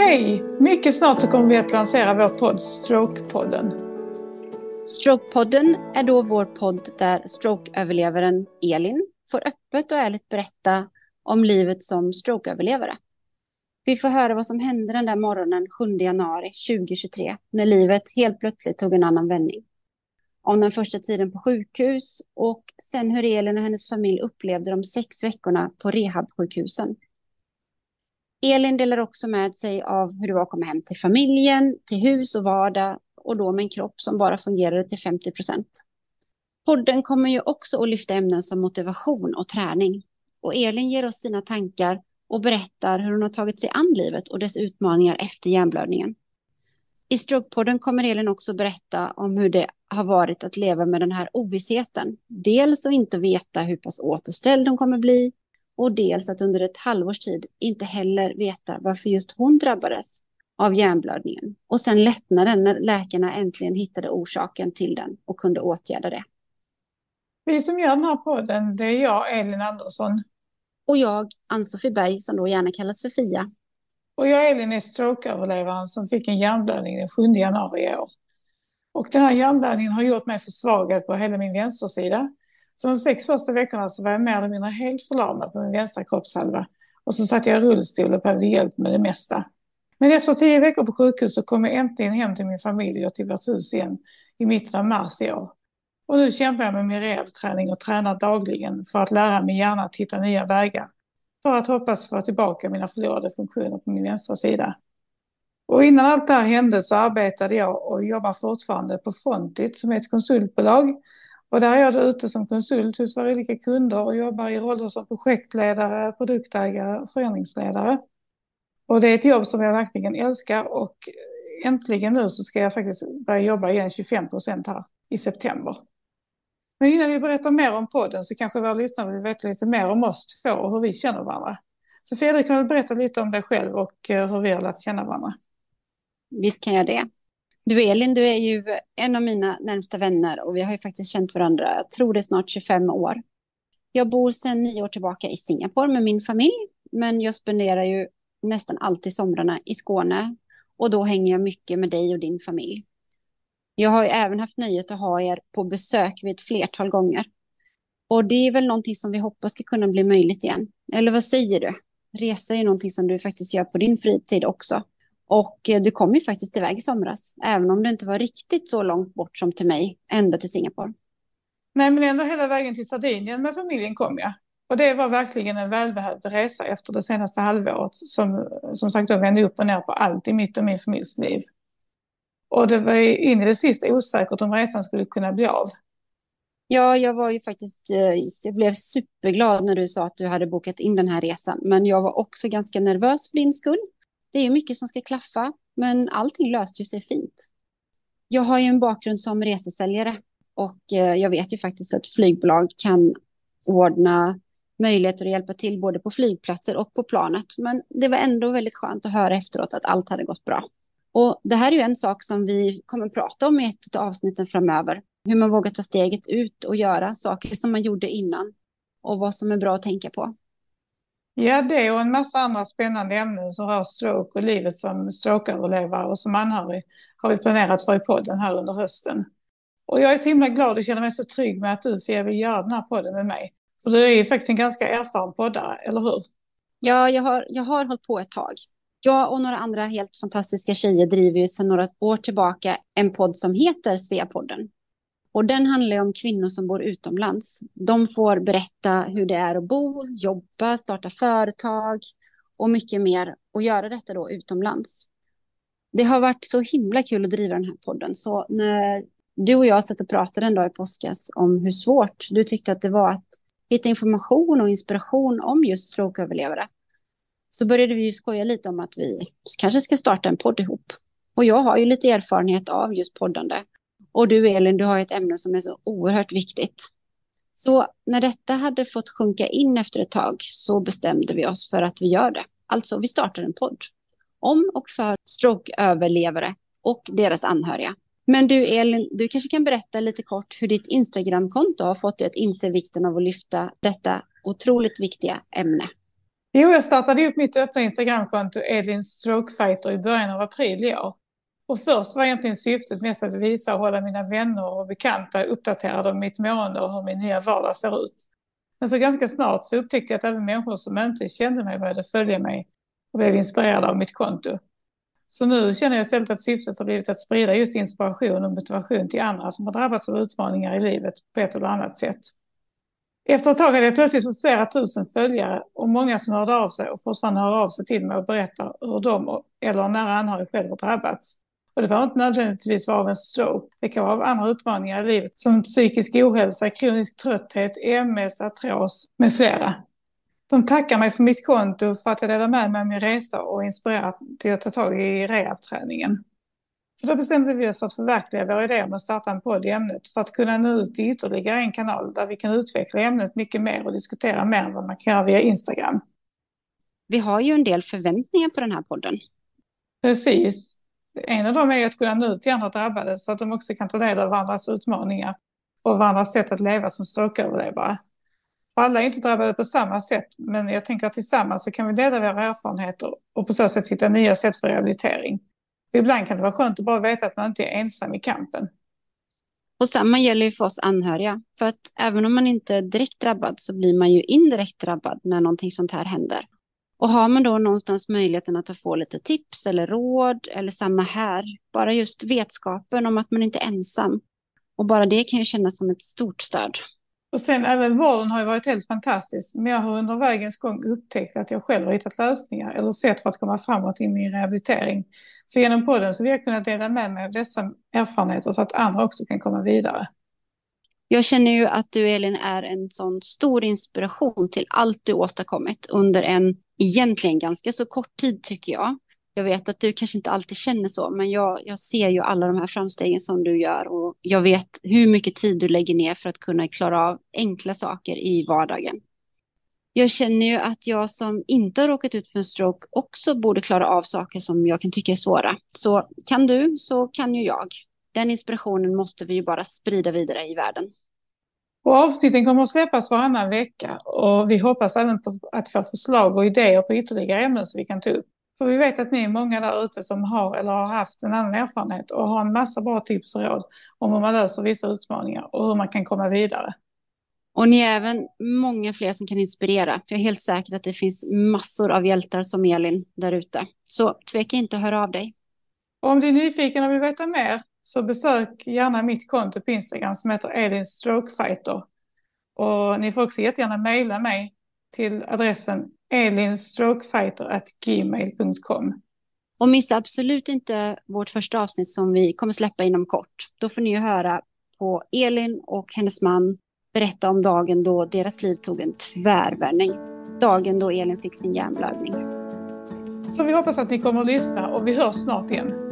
Hej! Mycket snart så kommer vi att lansera vår podd Strokepodden. Strokepodden är då vår podd där strokeöverlevaren Elin får öppet och ärligt berätta om livet som strokeöverlevare. Vi får höra vad som hände den där morgonen 7 januari 2023 när livet helt plötsligt tog en annan vändning. Om den första tiden på sjukhus och sen hur Elin och hennes familj upplevde de sex veckorna på rehabsjukhusen Elin delar också med sig av hur det var att komma hem till familjen, till hus och vardag och då med en kropp som bara fungerade till 50 procent. Podden kommer ju också att lyfta ämnen som motivation och träning. Och Elin ger oss sina tankar och berättar hur hon har tagit sig an livet och dess utmaningar efter hjärnblödningen. I Strokepodden kommer Elin också berätta om hur det har varit att leva med den här ovissheten. Dels att inte veta hur pass återställd hon kommer bli och dels att under ett halvårs tid inte heller veta varför just hon drabbades av hjärnblödningen. Och sen lättnaden när läkarna äntligen hittade orsaken till den och kunde åtgärda det. Vi som gör den här podden, det är jag, Elin Andersson. Och jag, Ann-Sofie Berg, som då gärna kallas för Fia. Och jag, Elin, är strokeöverlevaren som fick en hjärnblödning den 7 januari i år. Och den här hjärnblödningen har gjort mig försvagad på hela min vänstersida så de sex första veckorna så var jag mer eller mindre helt förlamad på min vänstra kroppshalva. Och så satt jag i rullstol och behövde hjälp med det mesta. Men efter tio veckor på sjukhus så kom jag äntligen hem till min familj och till vårt hus igen i mitten av mars i år. Och nu kämpar jag med min rehabträning och tränar dagligen för att lära min hjärna att hitta nya vägar. För att hoppas få tillbaka mina förlorade funktioner på min vänstra sida. Och innan allt det här hände så arbetade jag och jobbar fortfarande på Frontit som är ett konsultbolag och där är jag då ute som konsult hos våra olika kunder och jobbar i roller som projektledare, produktägare och föreningsledare. Och det är ett jobb som jag verkligen älskar och äntligen nu så ska jag faktiskt börja jobba igen 25 procent här i september. Men innan vi berättar mer om podden så kanske våra lyssnare vill veta lite mer om oss två och hur vi känner varandra. Så Fredrik kan väl berätta lite om dig själv och eh, hur vi har lärt känna varandra. Visst kan jag det. Du Elin, du är ju en av mina närmsta vänner och vi har ju faktiskt känt varandra, jag tror det är snart 25 år. Jag bor sedan nio år tillbaka i Singapore med min familj, men jag spenderar ju nästan alltid somrarna i Skåne och då hänger jag mycket med dig och din familj. Jag har ju även haft nöjet att ha er på besök vid ett flertal gånger. Och det är väl någonting som vi hoppas ska kunna bli möjligt igen. Eller vad säger du? Resa är någonting som du faktiskt gör på din fritid också. Och eh, du kom ju faktiskt iväg i somras, även om det inte var riktigt så långt bort som till mig, ända till Singapore. Nej, men ändå hela vägen till Sardinien med familjen kom jag. Och det var verkligen en välbehövd resa efter det senaste halvåret som, som sagt då vände upp och ner på allt i mitt och min familjs liv. Och det var in i det sista osäkert om resan skulle kunna bli av. Ja, jag var ju faktiskt, eh, jag blev superglad när du sa att du hade bokat in den här resan. Men jag var också ganska nervös för din skull. Det är ju mycket som ska klaffa, men allting löste ju sig fint. Jag har ju en bakgrund som resesäljare och eh, jag vet ju faktiskt att flygbolag kan ordna möjligheter att hjälpa till både på flygplatser och på planet. Men det var ändå väldigt skönt att höra efteråt att allt hade gått bra. Och det här är ju en sak som vi kommer att prata om i ett av avsnitten framöver. Hur man vågar ta steget ut och göra saker som man gjorde innan och vad som är bra att tänka på. Ja, det och en massa andra spännande ämnen som rör stroke och livet som strokeöverlevare och som anhörig har vi planerat för i podden här under hösten. Och jag är så himla glad och känner mig så trygg med att du Fia vill göra den här podden med mig. För du är ju faktiskt en ganska erfaren poddare, eller hur? Ja, jag har, jag har hållit på ett tag. Jag och några andra helt fantastiska tjejer driver ju sedan några år tillbaka en podd som heter Sveapodden. Och den handlar om kvinnor som bor utomlands. De får berätta hur det är att bo, jobba, starta företag och mycket mer och göra detta då utomlands. Det har varit så himla kul att driva den här podden. Så när du och jag satt och pratade en dag i påskas om hur svårt du tyckte att det var att hitta information och inspiration om just strokeöverlevare så började vi ju skoja lite om att vi kanske ska starta en podd ihop. Och jag har ju lite erfarenhet av just poddande och du Elin, du har ett ämne som är så oerhört viktigt. Så när detta hade fått sjunka in efter ett tag så bestämde vi oss för att vi gör det. Alltså, vi startar en podd om och för strokeöverlevare och deras anhöriga. Men du Elin, du kanske kan berätta lite kort hur ditt Instagramkonto har fått dig att inse vikten av att lyfta detta otroligt viktiga ämne. Jo, jag startade upp mitt öppna Instagramkonto Elin Strokefighter i början av april i år. Och först var egentligen syftet mest att visa och hålla mina vänner och bekanta uppdaterade om mitt mående och hur min nya vardag ser ut. Men så ganska snart så upptäckte jag att även människor som inte kände mig började följa mig och blev inspirerade av mitt konto. Så nu känner jag istället att syftet har blivit att sprida just inspiration och motivation till andra som har drabbats av utmaningar i livet på ett eller annat sätt. Efter ett tag hade jag plötsligt fått flera tusen följare och många som hörde av sig och fortfarande hör av sig till mig och berättar hur de eller nära anhörig själv har drabbats. Och det behöver inte nödvändigtvis vara av en stroke. Det kan vara av andra utmaningar i livet som psykisk ohälsa, kronisk trötthet, MS, artros med flera. De tackar mig för mitt konto för att jag delar med mig av min resa och inspirerat till att ta tag i rehabträningen. Så då bestämde vi oss för att förverkliga vår idé om att starta en podd i ämnet för att kunna nå ut till ytterligare en kanal där vi kan utveckla ämnet mycket mer och diskutera mer än vad man kan göra via Instagram. Vi har ju en del förväntningar på den här podden. Precis. En av dem är att kunna nå ut till andra drabbade så att de också kan ta del av varandras utmaningar och varandras sätt att leva som strokeöverlevare. För alla är inte drabbade på samma sätt, men jag tänker att tillsammans så kan vi dela våra erfarenheter och på så sätt hitta nya sätt för rehabilitering. Ibland kan det vara skönt att bara veta att man inte är ensam i kampen. Och samma gäller ju för oss anhöriga. För att även om man inte är direkt drabbad så blir man ju indirekt drabbad när någonting sånt här händer. Och har man då någonstans möjligheten att få lite tips eller råd eller samma här, bara just vetskapen om att man inte är ensam. Och bara det kan ju kännas som ett stort stöd. Och sen även vården har ju varit helt fantastisk. Men jag har under vägens gång upptäckt att jag själv har hittat lösningar eller sätt för att komma framåt i min rehabilitering. Så genom podden så vill jag kunna dela med mig av dessa erfarenheter så att andra också kan komma vidare. Jag känner ju att du Elin är en sån stor inspiration till allt du åstadkommit under en egentligen ganska så kort tid tycker jag. Jag vet att du kanske inte alltid känner så, men jag, jag ser ju alla de här framstegen som du gör och jag vet hur mycket tid du lägger ner för att kunna klara av enkla saker i vardagen. Jag känner ju att jag som inte har råkat ut för en stroke också borde klara av saker som jag kan tycka är svåra. Så kan du så kan ju jag. Den inspirationen måste vi ju bara sprida vidare i världen. Och avsnitten kommer att släppas varannan vecka och vi hoppas även på att få förslag och idéer på ytterligare ämnen som vi kan ta upp. För vi vet att ni är många där ute som har eller har haft en annan erfarenhet och har en massa bra tips och råd om hur man löser vissa utmaningar och hur man kan komma vidare. Och ni är även många fler som kan inspirera. Jag är helt säker att det finns massor av hjältar som Elin där ute. Så tveka inte att höra av dig. Och om du är nyfiken och vill veta mer så besök gärna mitt konto på Instagram som heter Elin Strokefighter. Och ni får också jättegärna mejla mig till adressen elinStrokefighter.gmail.com. Och missa absolut inte vårt första avsnitt som vi kommer släppa inom kort. Då får ni ju höra på Elin och hennes man berätta om dagen då deras liv tog en tvärvändning. Dagen då Elin fick sin hjärnblödning. Så vi hoppas att ni kommer att lyssna och vi hörs snart igen.